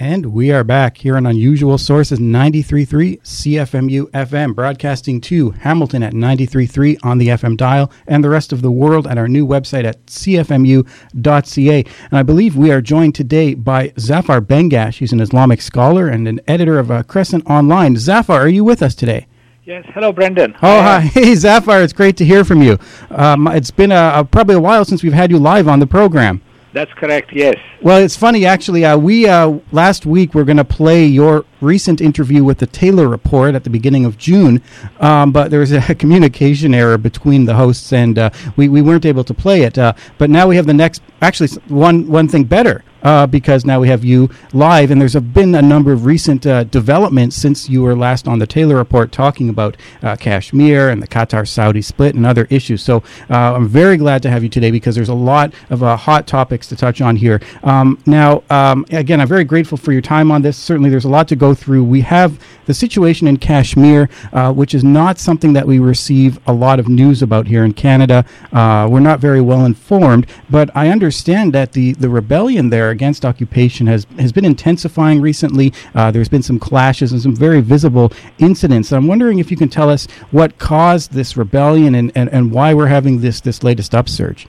And we are back here on Unusual Sources 93.3 CFMU FM, broadcasting to Hamilton at 93.3 on the FM dial and the rest of the world at our new website at cfmu.ca. And I believe we are joined today by Zafar Bangash. He's an Islamic scholar and an editor of uh, Crescent Online. Zafar, are you with us today? Yes. Hello, Brendan. Oh, hi. Hey, Zafar. It's great to hear from you. Um, it's been a, a, probably a while since we've had you live on the program. That's correct. Yes. Well, it's funny actually. Uh, we uh, last week we're going to play your recent interview with the Taylor Report at the beginning of June, um, but there was a communication error between the hosts, and uh, we we weren't able to play it. Uh, but now we have the next. Actually, one one thing better uh, because now we have you live, and there's a, been a number of recent uh, developments since you were last on the Taylor Report talking about uh, Kashmir and the Qatar Saudi split and other issues. So uh, I'm very glad to have you today because there's a lot of uh, hot topics to touch on here. Um, now, um, again, I'm very grateful for your time on this. Certainly, there's a lot to go through. We have the situation in Kashmir, uh, which is not something that we receive a lot of news about here in Canada. we're not very well informed, but I understand that the, the rebellion there against occupation has, has been intensifying recently. Uh, there's been some clashes and some very visible incidents. I'm wondering if you can tell us what caused this rebellion and, and, and why we're having this, this latest upsurge.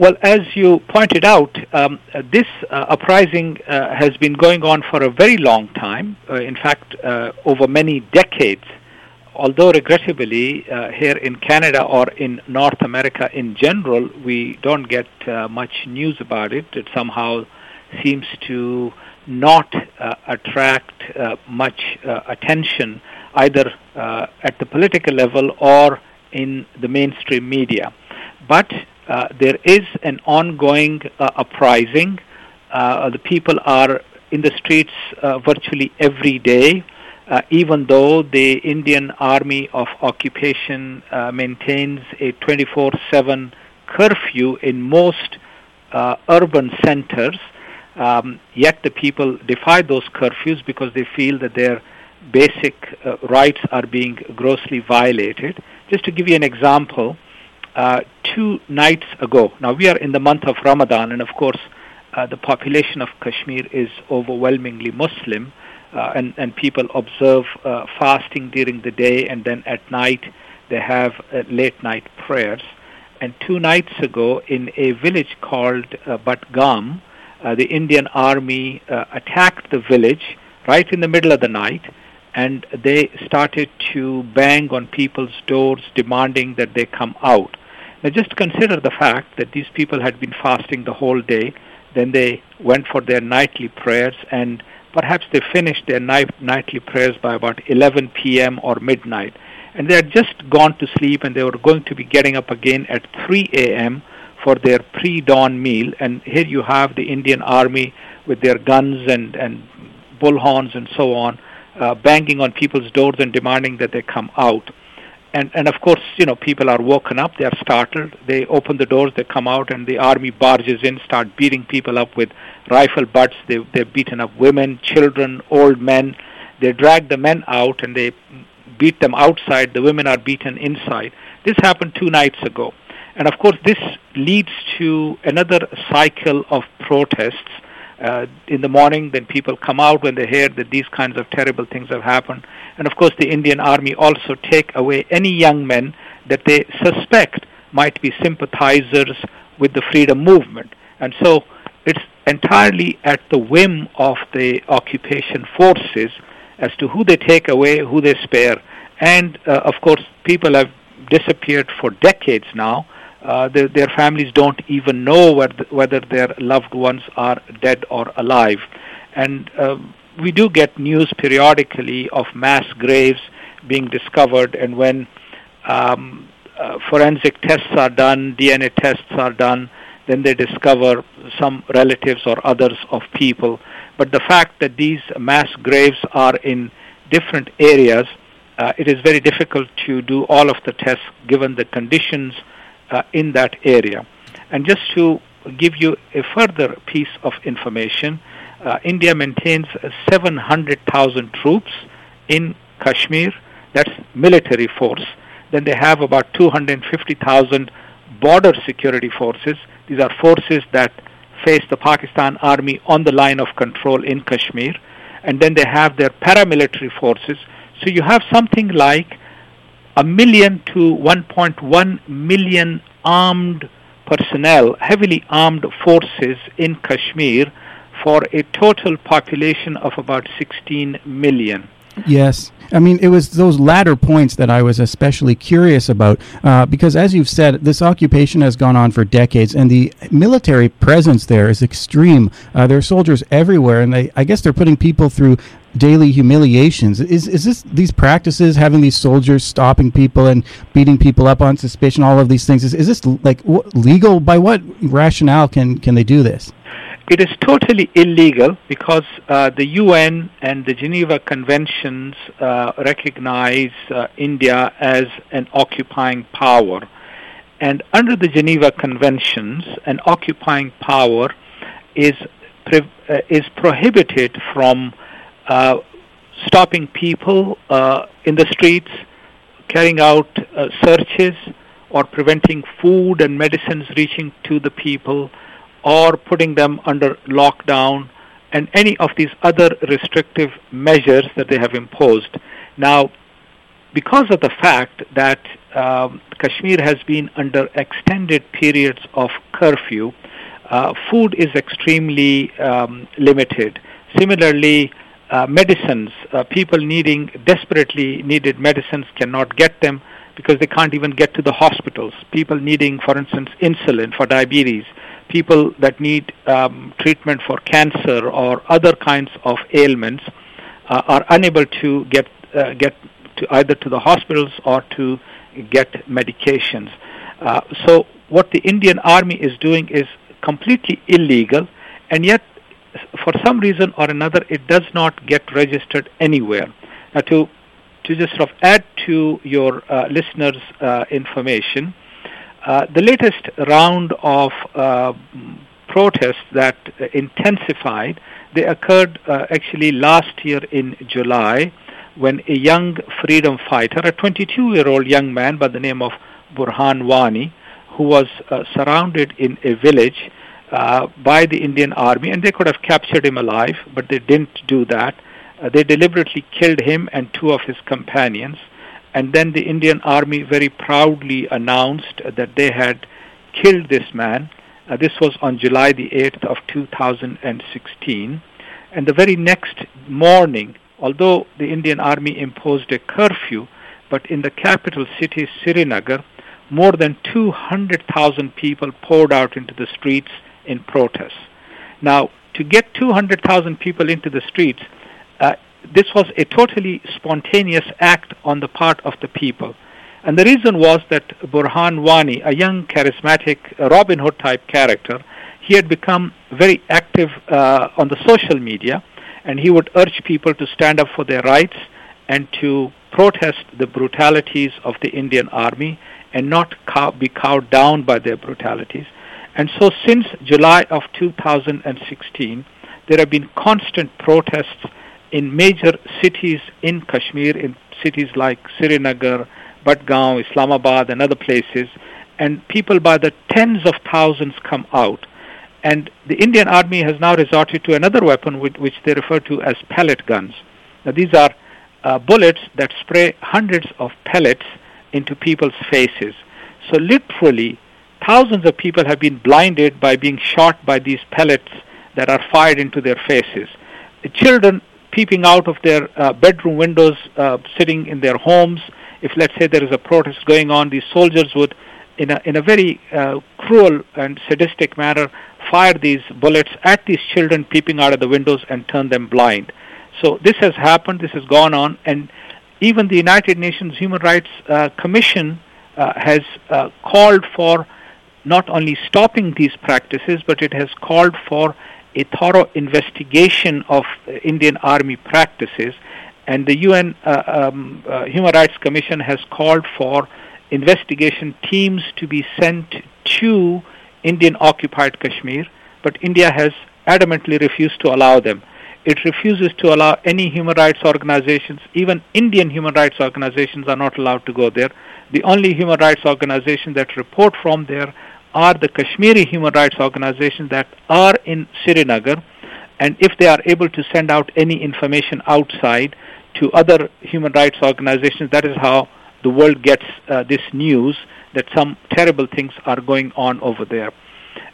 Well, as you pointed out, um, this uh, uprising uh, has been going on for a very long time. Uh, in fact, uh, over many decades although regrettably uh, here in Canada or in North America in general, we don't get uh, much news about it. It somehow seems to not uh, attract uh, much uh, attention either uh, at the political level or in the mainstream media. But there is an ongoing uprising. the people are in the streets virtually every day uh, even though the Indian Army of Occupation uh, maintains a 24-7 curfew in most uh, urban centers, um, yet the people defy those curfews because they feel that their basic uh, rights are being grossly violated. Just to give you an example, uh, two nights ago, now we are in the month of Ramadan, and of course, uh, the population of Kashmir is overwhelmingly Muslim uh, and, and people observe uh, fasting during the day and then at night they have uh, late night prayers. And two nights ago in a village called uh, Batgam, uh, the Indian army uh, attacked the village right in the middle of the night and they started to bang on people's doors demanding that they come out. Now just consider the fact that these people had been fasting the whole day, then they went for their nightly prayers and Perhaps they finished their night, nightly prayers by about 11 p.m. or midnight. And they had just gone to sleep and they were going to be getting up again at 3 a.m. for their pre-dawn meal. And here you have the Indian army with their guns and, and bullhorns and so on, uh, banging on people's doors and demanding that they come out and and of course you know people are woken up they are startled they open the doors they come out and the army barges in start beating people up with rifle butts. They they've beaten up women children old men. They drag the men out and they beat them outside. The women are beaten inside. This happened two nights ago. And of course this leads to another cycle of protests uh, in the morning, then people come out when they hear that these kinds of terrible things have happened. And of course, the Indian Army also take away any young men that they suspect might be sympathizers with the freedom movement. And so it's entirely at the whim of the occupation forces as to who they take away, who they spare. And uh, of course, people have disappeared for decades now uh, their, families don't even know whether, whether their loved ones are dead or alive. And uh, we do get news periodically of mass graves being discovered, and when um, uh, forensic tests are done, DNA tests are done, then they discover some relatives or others of people. But the fact that these mass graves are in different areas, uh, it is very difficult to do all of the tests given the conditions uh, in that area. And just to give you a further piece of information, uh, India maintains 700,000 troops in Kashmir. That's military force. Then they have about 250,000 border security forces. These are forces that face the Pakistan army on the line of control in Kashmir, and then they have their paramilitary forces. So you have something like a million to 1.1 million armed personnel, heavily armed forces in Kashmir for a total population of about 16 million. Yes. I mean, it was those latter points that I was especially curious about uh, because, as you've said, this occupation has gone on for decades, and the military presence there is extreme. Uh, there are soldiers everywhere, and they, I guess they're putting people through daily humiliations. Is is this these practices having these soldiers stopping people and beating people up on suspicion? All of these things is is this like legal? By what rationale can can they do this? It is totally illegal because uh, the UN and the Geneva Conventions uh, recognize uh, India as an occupying power. And under the Geneva Conventions, an occupying power is, pre- uh, is prohibited from uh, stopping people uh, in the streets, carrying out searches, or preventing food and medicines reaching to the people or putting them under lockdown and any of these other restrictive measures that they have imposed. Now, because of the fact that um, Kashmir has been under extended periods of curfew, uh, food is extremely um, limited. Similarly, uh, medicines, uh, people needing desperately needed medicines cannot get them because they can't even get to the hospitals. People needing, for instance, insulin for diabetes people that need um, treatment for cancer or other kinds of ailments uh, are unable to get uh, get to either to the hospitals or to get medications. Uh, so what the Indian Army is doing is completely illegal, and yet for some reason or another it does not get registered anywhere. Now to to just sort of add to your uh, listeners' uh, information, uh, the latest round of uh, protests that intensified, they occurred uh, actually last year in July when a young freedom fighter, a 22-year-old young man by the name of Burhan Wani, who was uh, surrounded in a village uh, by the Indian army, and they could have captured him alive, but they didn't do that. they deliberately killed him and two of his companions and then the Indian Army very proudly announced that they had killed this man. Uh, this was on July the 8th of 2016. And the very next morning, although the Indian Army imposed a curfew, but in the capital city, Srinagar, more than 200,000 people poured out into the streets in protest. Now, to get 200,000 people into the streets, uh, this was a totally spontaneous act on the part of the people. And the reason was that Burhan Wani, a young, charismatic Robin Hood type character, he had become very active uh, on the social media, and he would urge people to stand up for their rights and to protest the brutalities of the Indian army and not cow- be cowed down by their brutalities. And so, since July of 2016, there have been constant protests in major cities in Kashmir, in cities like Srinagar, Budgaon, Islamabad, and other places, and people by the tens of thousands come out. And the Indian Army has now resorted to another weapon which, which they refer to as pellet guns. Now, these are uh, bullets that spray hundreds of pellets into people's faces. So, literally, thousands of people have been blinded by being shot by these pellets that are fired into their faces. The children peeping out of their uh, bedroom windows, uh, sitting in their homes. If, let's say, there is a protest going on, these soldiers would, in a, in a very uh, cruel and sadistic manner, fire these bullets at these children peeping out of the windows and turn them blind. So this has happened, this has gone on, and even the United Nations Human Rights uh, Commission uh, has uh, called for not only stopping these practices, but it has called for a thorough investigation of Indian Army practices, and the UN uh, um, uh, Human Rights Commission has called for investigation teams to be sent to Indian occupied Kashmir, but India has adamantly refused to allow them. It refuses to allow any human rights organizations, even Indian human rights organizations are not allowed to go there. The only human rights organizations that report from there are the Kashmiri human rights organizations that are in Srinagar, and if they are able to send out any information outside to other human rights organizations, that is how the world gets uh, this news that some terrible things are going on over there.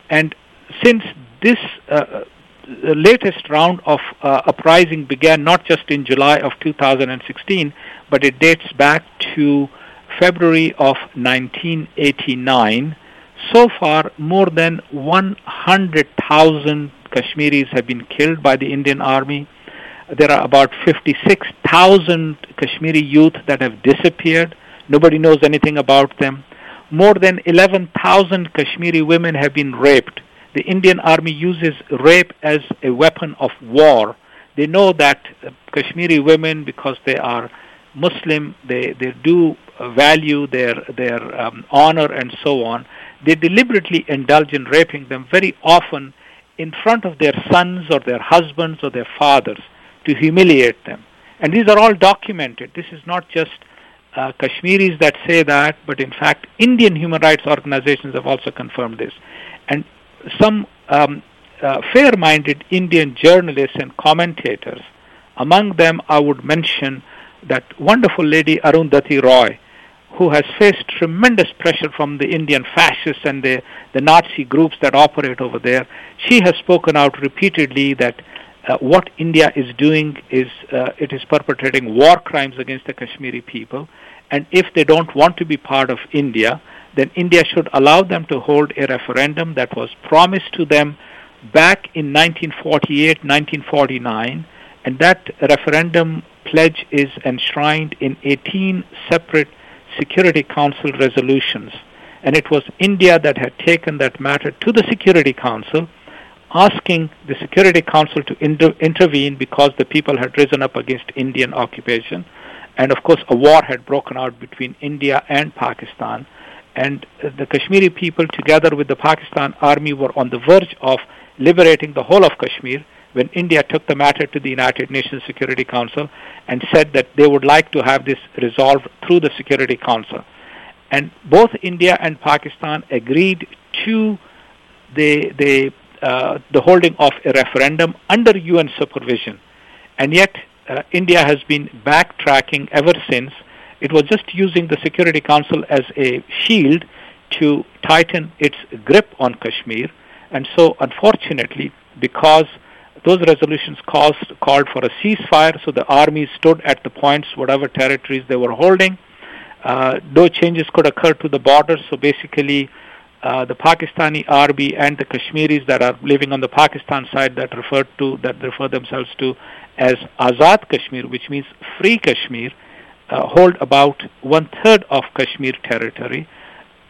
And since this uh, the latest round of uh, uprising began not just in July of 2016, but it dates back to February of 1989. So far, more than 100,000 Kashmiris have been killed by the Indian Army. There are about 56,000 Kashmiri youth that have disappeared. Nobody knows anything about them. More than 11,000 Kashmiri women have been raped the Indian Army uses rape as a weapon of war. They know that Kashmiri women, because they are Muslim, they, they do value their, their um, honor and so on. They deliberately indulge in raping them very often in front of their sons or their husbands or their fathers to humiliate them. And these are all documented. This is not just uh, Kashmiris that say that, but in fact, Indian human rights organizations have also confirmed this. And some um, uh, fair-minded Indian journalists and commentators. Among them, I would mention that wonderful lady Arundhati Roy, who has faced tremendous pressure from the Indian fascists and the, the Nazi groups that operate over there. She has spoken out repeatedly that uh, what India is doing is uh, it is perpetrating war crimes against the Kashmiri people, and if they don't want to be part of India, then India should allow them to hold a referendum that was promised to them back in 1948, 1949, and that referendum pledge is enshrined in 18 separate Security Council resolutions. And it was India that had taken that matter to the Security Council, asking the Security Council to inter- intervene because the people had risen up against Indian occupation. And of course, a war had broken out between India and Pakistan and the Kashmiri people together with the Pakistan army were on the verge of liberating the whole of Kashmir when India took the matter to the United Nations Security Council and said that they would like to have this resolved through the Security Council. And both India and Pakistan agreed to the, the, uh, the holding of a referendum under UN supervision. And yet, uh, India has been backtracking ever since it was just using the Security Council as a shield to tighten its grip on Kashmir. And so, unfortunately, because those resolutions caused, called for a ceasefire, so the army stood at the points, whatever territories they were holding. Uh, no changes could occur to the borders, so basically, uh, the Pakistani army and the Kashmiris that are living on the Pakistan side that refer to that refer themselves to as Azad Kashmir, which means free Kashmir, uh, hold about one third of Kashmir territory,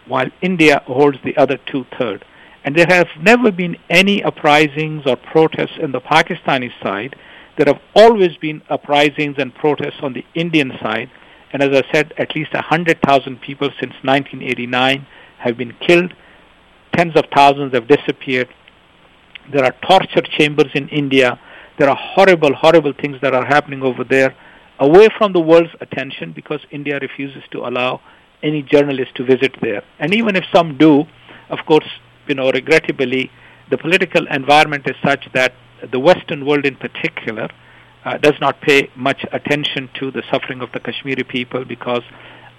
while India holds the other two thirds. And there have never been any uprisings or protests in the Pakistani side. There have always been uprisings and protests on the Indian side. And as I said, at least 100,000 people since 1989 have been killed. Tens of thousands have disappeared. There are torture chambers in India. There are horrible, horrible things that are happening over there away from the world's attention because India refuses to allow any journalists to visit there. And even if some do, of course, you know, regrettably, the political environment is such that the Western world in particular uh, does not pay much attention to the suffering of the Kashmiri people because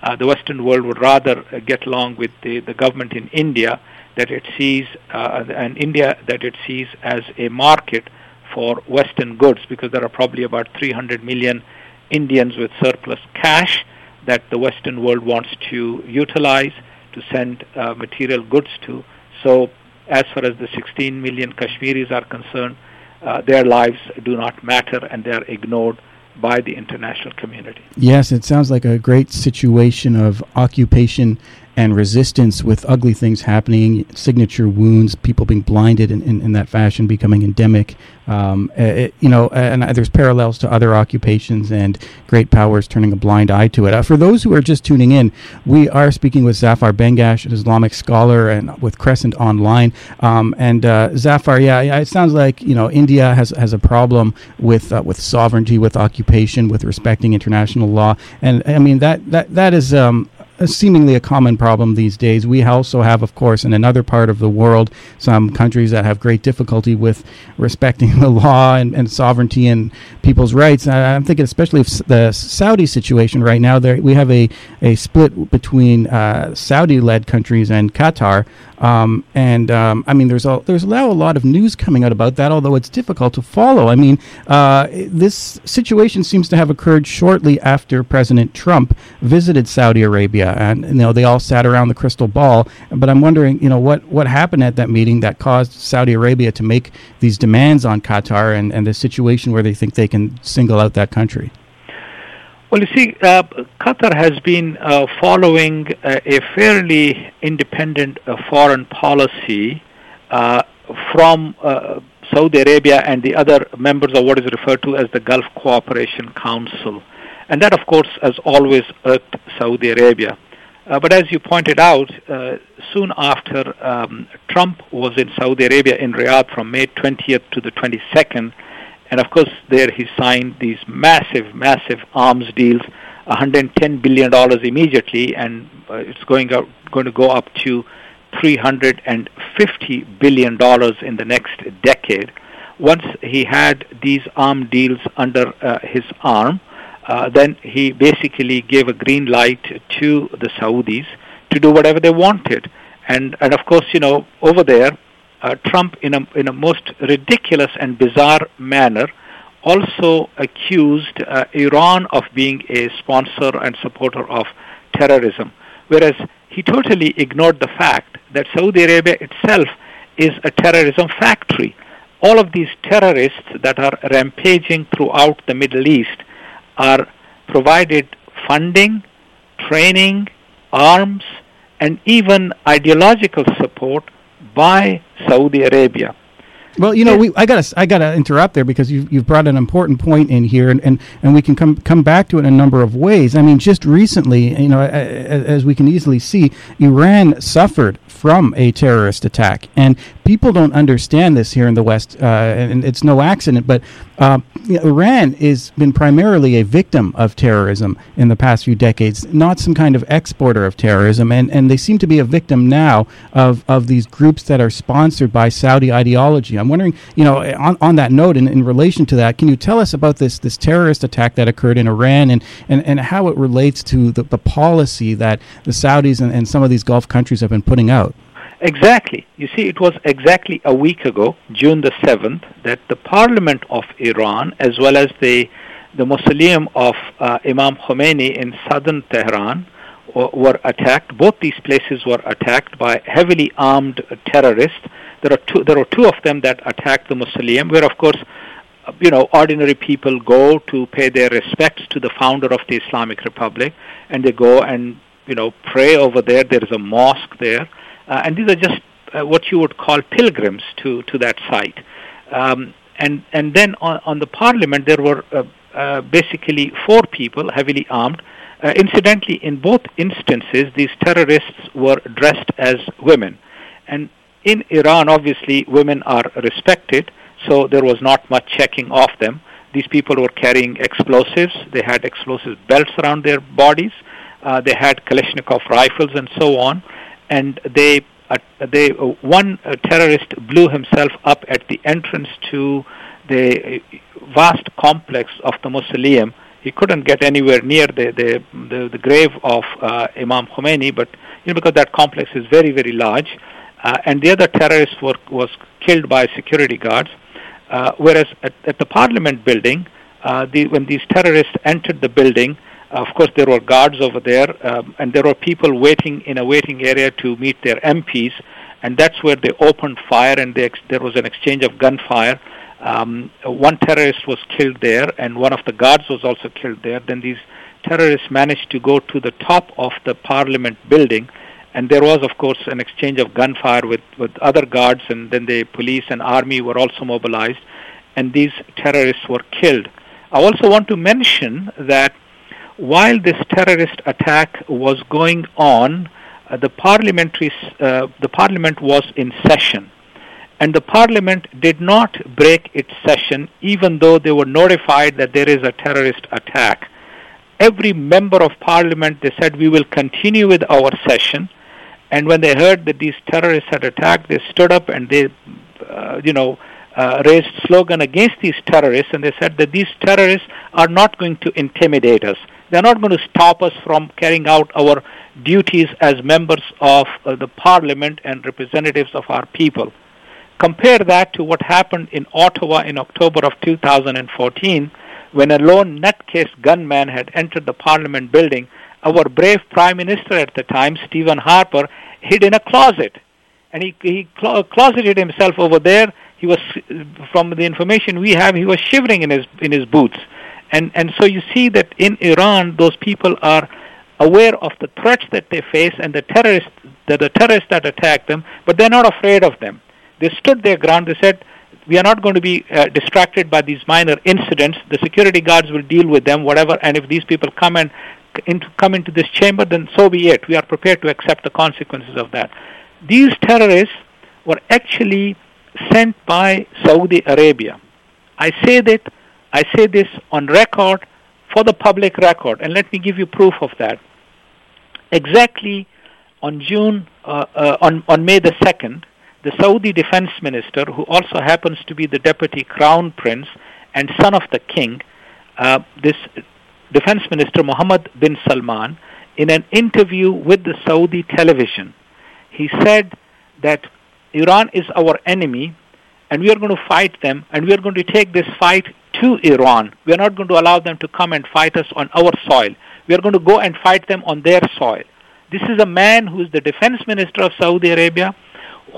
uh, the Western world would rather uh, get along with the, the government in India that it sees, uh, and India that it sees as a market for Western goods because there are probably about 300 million Indians with surplus cash that the Western world wants to utilize to send uh, material goods to. So, as far as the 16 million Kashmiris are concerned, uh, their lives do not matter and they are ignored by the international community. Yes, it sounds like a great situation of occupation and resistance with ugly things happening, signature wounds, people being blinded in, in, in that fashion, becoming endemic. Um, it, eh, eh, you know, and there's parallels to other occupations and great powers turning a blind eye to it. Uh, for those who are just tuning in, we are speaking with Zafar Bangash, an Islamic scholar, and with Crescent Online. Um, and uh, Zafar, yeah, it sounds like you know India has has a problem with uh, with sovereignty, with occupation, with respecting international law, and I mean that that that is um, a seemingly a common problem these days. We also have, of course, in another part of the world, some countries that have great difficulty with respecting the law and, and sovereignty and people's rights. I'm thinking, especially of the Saudi situation right now. There, we have a, a split between uh, Saudi-led countries and Qatar. Um, and um, I mean, there's a, there's now a lot of news coming out about that, although it's difficult to follow. I mean, uh, this situation seems to have occurred shortly after President Trump visited Saudi Arabia, and you know they all sat around the crystal ball. But I'm wondering, you know, what what happened at that meeting that caused Saudi Arabia to make these demands on Qatar, and and the situation where they think they can single out that country. Well, you see, uh, Qatar has been uh, following uh, a fairly independent uh, foreign policy uh, from uh, Saudi Arabia and the other members of what is referred to as the Gulf Cooperation Council. And that, of course, has always irked Saudi Arabia. but as you pointed out, soon after um, Trump was in Saudi Arabia in Riyadh from May 20th to the 22nd, and of course, there he signed these massive, massive arms deals, 110 billion dollars immediately, and uh, it's going up, going to go up to 350 billion dollars in the next decade. Once he had these arm deals under uh, his arm, uh, then he basically gave a green light to the Saudis to do whatever they wanted. And and of course, you know, over there, uh, Trump, in a, in a most ridiculous and bizarre manner, also accused uh, Iran of being a sponsor and supporter of terrorism, whereas he totally ignored the fact that Saudi Arabia itself is a terrorism factory. All of these terrorists that are rampaging throughout the Middle East are provided funding, training, arms, and even ideological support by Saudi Arabia. Well, you know, we, I gotta I gotta interrupt there because you've you've brought an important point in here, and, and, and we can come come back to it in a number of ways. I mean, just recently, you know, as, as we can easily see, Iran suffered from a terrorist attack, and people don't understand this here in the West, uh, and it's no accident. But uh, Iran has been primarily a victim of terrorism in the past few decades, not some kind of exporter of terrorism, and, and they seem to be a victim now of, of these groups that are sponsored by Saudi ideology. I'm wondering, you know, on, on that note, in, in relation to that, can you tell us about this this terrorist attack that occurred in Iran and, and, and how it relates to the, the policy that the Saudis and, and some of these Gulf countries have been putting out? Exactly. You see, it was exactly a week ago, June the 7th, that the Parliament of Iran, as well as the, the mausoleum of uh, Imam Khomeini in southern Tehran, w- were attacked. Both these places were attacked by heavily armed terrorists. There are two. There were two of them that attacked the mausoleum, where, of course, you know, ordinary people go to pay their respects to the founder of the Islamic Republic, and they go and you know pray over there. There is a mosque there and these are just uh, what you would call pilgrims to, to that site. Um, and, and then on, on the parliament, there were uh, uh, basically four people heavily armed. Uh, incidentally, in both instances, these terrorists were dressed as women. And in Iran, obviously, women are respected, so there was not much checking of them. These people were carrying explosives. They had explosive belts around their bodies. Uh, they had Kalashnikov rifles and so on and they uh, they uh, one uh, terrorist blew himself up at the entrance to the vast complex of the mausoleum. He couldn't get anywhere near the the, the, the grave of uh, Imam Khomeini, but you know because that complex is very very large, uh, and the other terrorist were, was killed by security guards. Uh, whereas at, at, the Parliament building, the, when these terrorists entered the building, of course, there were guards over there, um, and there were people waiting in a waiting area to meet their MPs, and that's where they opened fire, and ex- there was an exchange of gunfire. Um, one terrorist was killed there, and one of the guards was also killed there. Then these terrorists managed to go to the top of the Parliament building, and there was, of course, an exchange of gunfire with, with other guards, and then the police and army were also mobilized, and these terrorists were killed. I also want to mention that while this terrorist attack was going on, uh, the parliamentary uh, the parliament was in session, and the parliament did not break its session, even though they were notified that there is a terrorist attack. every member of parliament, they said, we will continue with our session. And when they heard that these terrorists had attacked, they stood up and they, uh, you know, uh, raised slogan against these terrorists, and they said that these terrorists are not going to intimidate us. They're not going to stop us from carrying out our duties as members of uh, the parliament and representatives of our people. Compare that to what happened in Ottawa in October of 2014 when a lone nutcase gunman had entered the parliament building. Our brave prime minister at the time, Stephen Harper, hid in a closet. And he, he clo- closeted himself over there. He was, from the information we have, he was shivering in his, in his boots. And, and so you see that in Iran, those people are aware of the threats that they face and the terrorists, the, the terrorists that attack them, but they're not afraid of them. They stood their ground. They said, we are not going to be uh, distracted by these minor incidents. The security guards will deal with them, whatever. And if these people come and into, come into this chamber, then so be it. We are prepared to accept the consequences of that. These terrorists were actually sent by Saudi Arabia. I say that I say this on record for the public record, and let me give you proof of that. Exactly on June uh, uh, on on May the second, the Saudi defense minister, who also happens to be the deputy crown prince and son of the king, uh, this defense minister Mohammed bin Salman, in an interview with the Saudi television, he said that Iran is our enemy and we are going to fight them and we are going to take this fight to Iran. We are not going to allow them to come and fight us on our soil. We are going to go and fight them on their soil. This is a man who is the defense minister of Saudi Arabia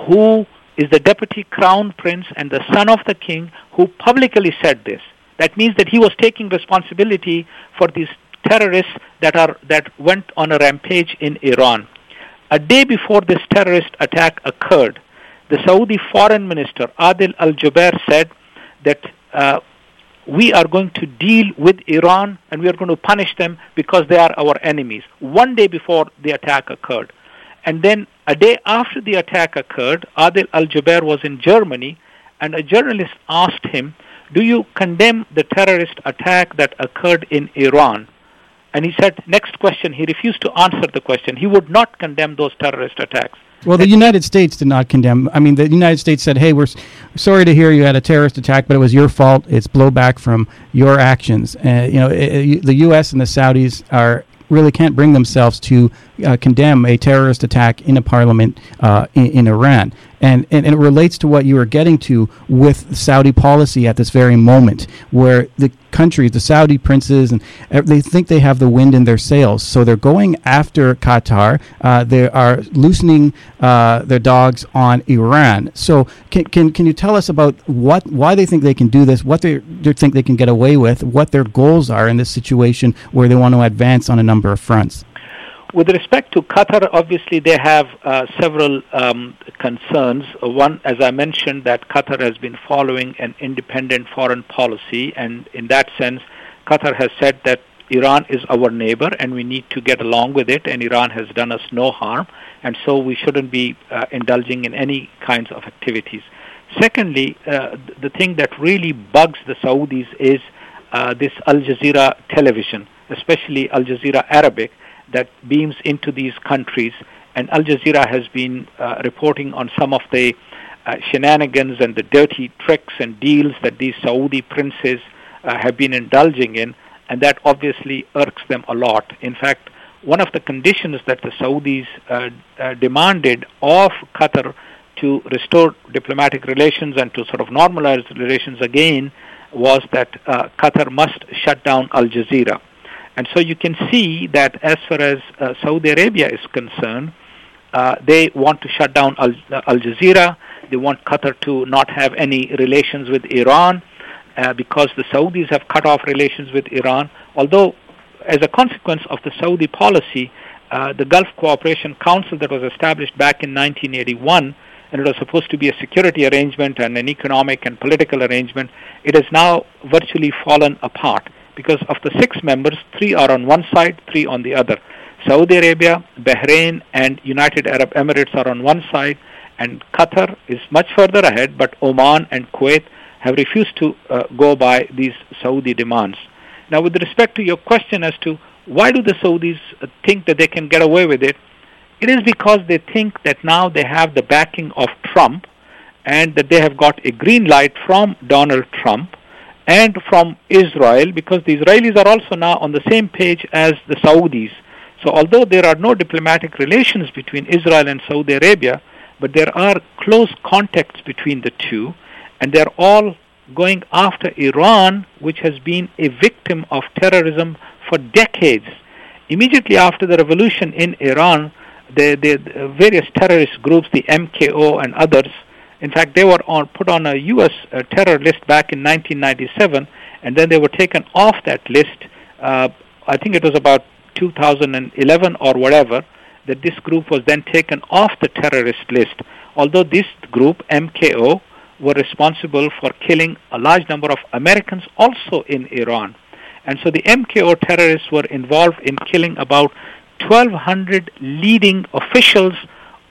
who is the deputy crown prince and the son of the king who publicly said this. That means that he was taking responsibility for these terrorists that are that went on a rampage in Iran. A day before this terrorist attack occurred, the Saudi foreign minister Adil al-Jubair said that uh, we are going to deal with Iran and we are going to punish them because they are our enemies. One day before the attack occurred. And then a day after the attack occurred, Adil Al Jubair was in Germany, and a journalist asked him, Do you condemn the terrorist attack that occurred in Iran? And he said, Next question. He refused to answer the question. He would not condemn those terrorist attacks. Well, the United States did not condemn. I mean, the United States said, "Hey, we're sorry to hear you had a terrorist attack, but it was your fault. It's blowback from your actions." Uh, you know, it, the U.S. and the Saudis are really can't bring themselves to uh, condemn a terrorist attack in a parliament uh, in, in, Iran. And, and, and, it relates to what you were getting to with Saudi policy at this very moment, where the countries, the Saudi princes, and they think they have the wind in their sails. So they're going after Qatar. Uh, they are loosening uh, their dogs on Iran. So can, can, can you tell us about what why they think they can do this, what they, they think they can get away with, what their goals are in this situation where they want to advance on a number of fronts? With respect to Qatar, obviously they have uh, several um, concerns. One, as I mentioned, that Qatar has been following an independent foreign policy, and in that sense, Qatar has said that Iran is our neighbor and we need to get along with it, and Iran has done us no harm, and so we shouldn't be uh, indulging in any kinds of activities. Secondly, uh, the thing that really bugs the Saudis is uh, this Al Jazeera television, especially Al Jazeera Arabic that beams into these countries. And Al Jazeera has been uh, reporting on some of the uh, shenanigans and the dirty tricks and deals that these Saudi princes uh, have been indulging in, and that obviously irks them a lot. In fact, one of the conditions that the Saudis uh, uh, demanded of Qatar to restore diplomatic relations and to sort of normalize relations again was that uh, Qatar must shut down Al Jazeera. And so you can see that as far as uh, Saudi Arabia is concerned, uh, they want to shut down Al, Al, Jazeera. They want Qatar to not have any relations with Iran uh, because the Saudis have cut off relations with Iran. Although, as a consequence of the Saudi policy, uh, the Gulf Cooperation Council that was established back in 1981 and it was supposed to be a security arrangement and an economic and political arrangement, it has now virtually fallen apart because of the six members, three are on one side, three on the other. Saudi Arabia, Bahrain, and United Arab Emirates are on one side, and Qatar is much further ahead, but Oman and Kuwait have refused to uh, go by these Saudi demands. Now, with respect to your question as to why do the Saudis think that they can get away with it? It is because they think that now they have the backing of Trump and that they have got a green light from Donald Trump and from Israel because the Israelis are also now on the same page as the Saudis. So although there are no diplomatic relations between Israel and Saudi Arabia, but there are close contacts between the two, and they're all going after Iran, which has been a victim of terrorism for decades. Immediately after the revolution in Iran, the, the, the various terrorist groups, the MKO and others, in fact, they were on, put on a U.S. Uh, terror list back in 1997, and then they were taken off that list. Uh, I think it was about 2011 or whatever that this group was then taken off the terrorist list. Although this group, MKO, were responsible for killing a large number of Americans also in Iran. And so the MKO terrorists were involved in killing about 1,200 leading officials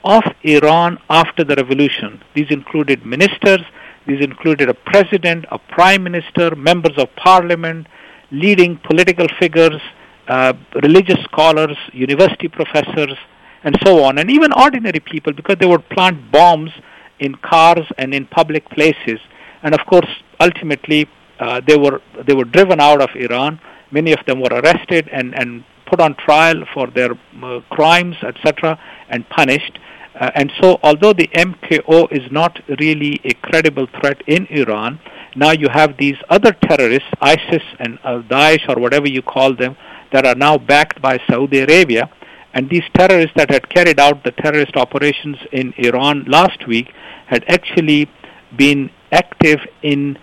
of Iran after the revolution. These included ministers, these included a president, a prime minister, members of parliament, leading political figures, uh, religious scholars, university professors, and so on, and even ordinary people because they would plant bombs in cars and in public places. And of course, ultimately, uh, they were they were driven out of Iran. Many of them were arrested and, and put on trial for their uh, crimes, etc., and punished. Uh, and so, although the MKO is not really a credible threat in Iran, now you have these other terrorists, ISIS and Daesh or whatever you call them, that are now backed by Saudi Arabia. And these terrorists that had carried out the terrorist operations in Iran last week had actually been active in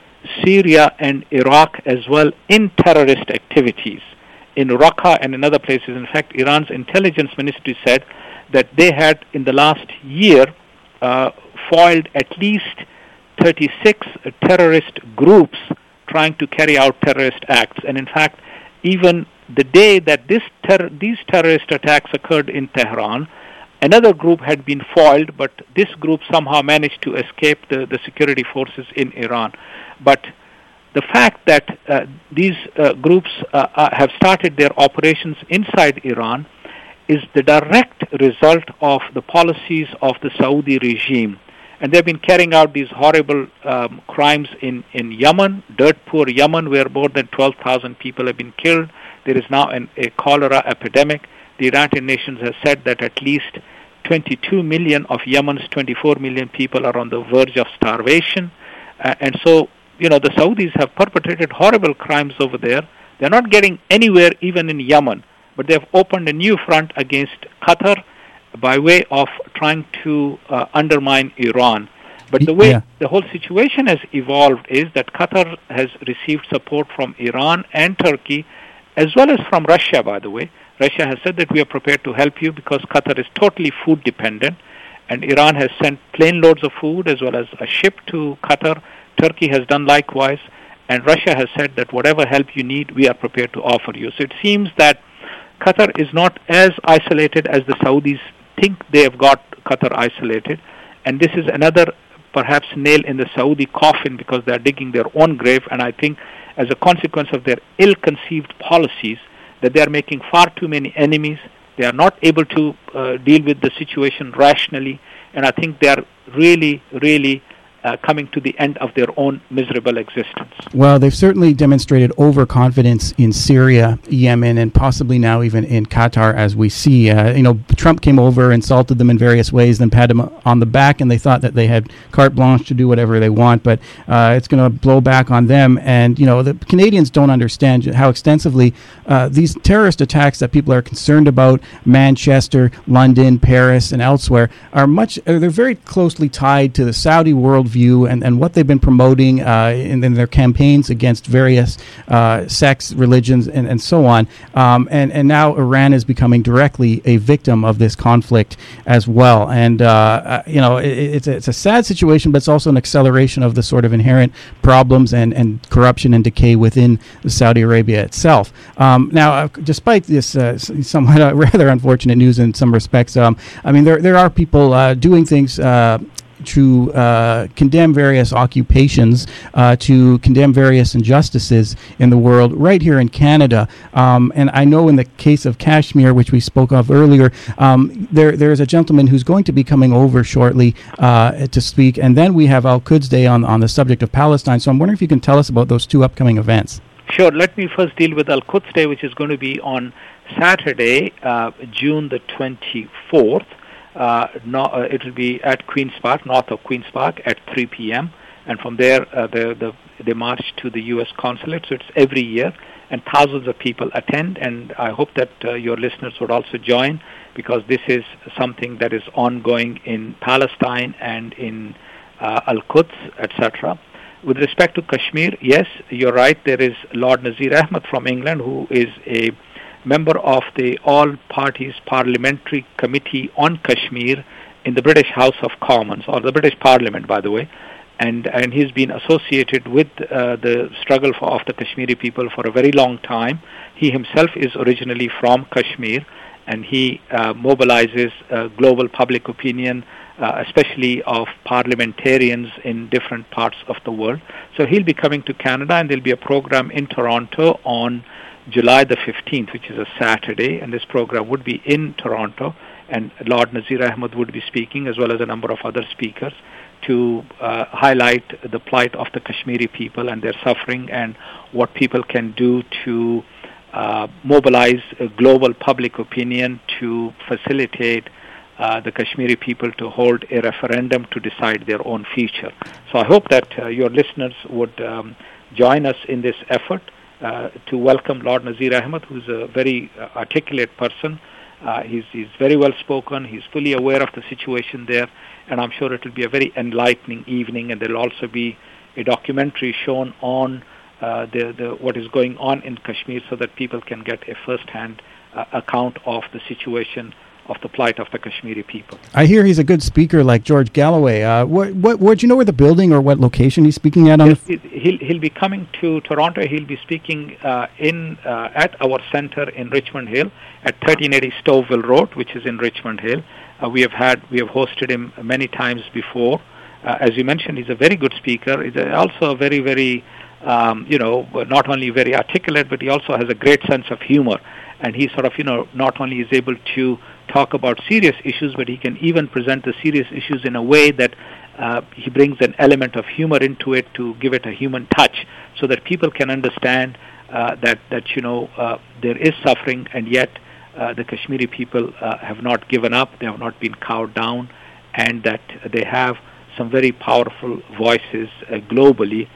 Syria and Iraq as well in terrorist activities. In Raqqa and in other places, in fact, Iran's intelligence ministry said that they had in the last year uh, foiled at least 36 terrorist groups trying to carry out terrorist acts. And in fact, even the day that ter- these terrorist attacks occurred in Tehran, another group had been foiled, but this group somehow managed to escape the, the security forces in Iran. But the fact that uh, these uh, groups uh, uh have started their operations inside Iran is the direct result of the policies of the Saudi regime. And they've been carrying out these horrible um, crimes in, in Yemen, dirt poor Yemen, where more than 12,000 people have been killed. There is now an, a cholera epidemic. The United Nations has said that at least 22 million of Yemen's 24 million people are on the verge of starvation. Uh, and so, you know, the Saudis have perpetrated horrible crimes over there. They're not getting anywhere even in Yemen but they have opened a new front against Qatar by way of trying to uh, undermine Iran. But the way yeah. the whole situation has evolved is that Qatar has received support from Iran and Turkey, as well as from Russia, by the way. Russia has said that we are prepared to help you because Qatar is totally food dependent, and Iran has sent plane loads of food as well as a ship to Qatar. Turkey has done likewise, and Russia has said that whatever help you need, we are prepared to offer you. So it seems that Qatar is not as isolated as the Saudis think they have got Qatar isolated. And this is another perhaps nail in the Saudi coffin because they are digging their own grave. And I think as a consequence of their ill-conceived policies, that they are making far too many enemies. They are not able to uh, deal with the situation rationally. And I think they are really, really uh, coming to the end of their own miserable existence. Well, they've certainly demonstrated overconfidence in Syria, Yemen, and possibly now even in Qatar, as we see. Uh, you know, Trump came over, insulted them in various ways, then pat them on the back, and they thought that they had carte blanche to do whatever they want. But uh, it's going to blow back on them. And you know, the Canadians don't understand how extensively uh, these terrorist attacks that people are concerned about, Manchester, London, Paris, and elsewhere, are much. Uh, they're very closely tied to the Saudi world worldview and, and what they've been promoting uh, in, in, their campaigns against various uh, sects, religions, and, and so on. Um, and, and now Iran is becoming directly a victim of this conflict as well. And, uh, uh you know, it, it's, a, it's a sad situation, but it's also an acceleration of the sort of inherent problems and, and corruption and decay within Saudi Arabia itself. Um, now, uh, despite this uh, somewhat rather unfortunate news in some respects, um, I mean, there, there are people doing things to uh, condemn various occupations, uh, to condemn various injustices in the world, right here in Canada. Um, and I know in the case of Kashmir, which we spoke of earlier, um, there there is a gentleman who's going to be coming over shortly uh, to speak, and then we have Al Quds Day on on the subject of Palestine. So I'm wondering if you can tell us about those two upcoming events. Sure. Let me first deal with Al Quds Day, which is going to be on Saturday, uh, June the 24th. Uh, no, uh, it will be at Queen's Park, north of Queen's Park, at 3 p.m. And from there, uh, the, the, they march to the U.S. consulate. So it's every year, and thousands of people attend. And I hope that uh, your listeners would also join because this is something that is ongoing in Palestine and in uh, Al Quds, etc. With respect to Kashmir, yes, you're right. There is Lord Nazir Ahmed from England, who is a member of the All Parties Parliamentary Committee on Kashmir in the British House of Commons, or the British Parliament, by the way. And, and he's been associated with uh, the struggle for, of the Kashmiri people for a very long time. He himself is originally from Kashmir, and he uh, mobilizes uh, global public opinion uh, especially of parliamentarians in different parts of the world. So he'll be coming to Canada, and there'll be a program in Toronto on July the 15th, which is a Saturday, and this program would be in Toronto, and Lord Nazir Ahmed would be speaking, as well as a number of other speakers, to uh, highlight the plight of the Kashmiri people and their suffering, and what people can do to uh, mobilize global public opinion to facilitate uh, the Kashmiri people to hold a referendum to decide their own future. So I hope that uh, your listeners would um, join us in this effort to welcome Lord Nazir Ahmed, who's a very uh, articulate person. Uh, he's, he's very well spoken. He's fully aware of the situation there, and I'm sure it will be a very enlightening evening. And there will also be a documentary shown on uh, the, the, what is going on in Kashmir, so that people can get a first-hand account of the situation of the plight of the Kashmiri people. I hear he's a good speaker, like George Galloway. Uh, what, what, what, do you know where the building or what location he's speaking at? On yes, he'll, he'll be coming to Toronto. He'll be speaking uh, in uh, at our center in Richmond Hill at 1380 Stouffville Road, which is in Richmond Hill. Uh, we have had we have hosted him many times before. Uh, as you mentioned, he's a very good speaker. He's also a very very um, you know not only very articulate, but he also has a great sense of humor. And he sort of you know not only is able to talk about serious issues, but he can even present the serious issues in a way that uh, he brings an element of humor into it to give it a human touch, so that people can understand uh, that that you know uh, there is suffering, and yet uh, the Kashmiri people uh, have not given up, they have not been cowed down, and that they have some very powerful voices uh, globally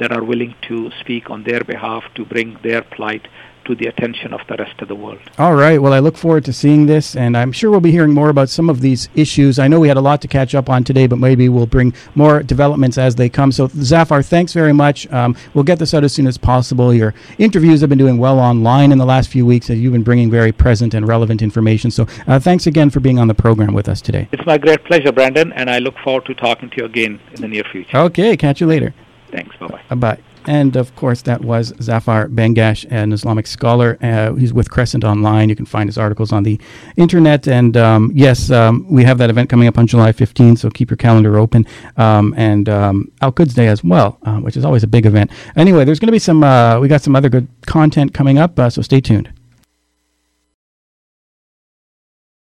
that are willing to speak on their behalf to bring their plight to the attention of the rest of the world. All right. Well, I look forward to seeing this, and I'm sure we'll be hearing more about some of these issues. I know we had a lot to catch up on today, but maybe we'll bring more developments as they come. So, Zafar, thanks very much. Um, we'll get this out as soon as possible. Your interviews have been doing well online in the last few weeks, and you've been bringing very present and relevant information. So, uh, thanks again for being on the program with us today. It's my great pleasure, Brandon, and I look forward to talking to you again in the near future. Okay. Catch you later. Thanks. Bye bye. Bye bye. And of course, that was Zafar Bangash, an Islamic scholar. Uh, he's with Crescent Online. You can find his articles on the internet. And um, yes, um, we have that event coming up on July 15th, so keep your calendar open. Um, and um, Al Quds Day as well, uh, which is always a big event. Anyway, there's going to be some, uh, we got some other good content coming up, uh, so stay tuned.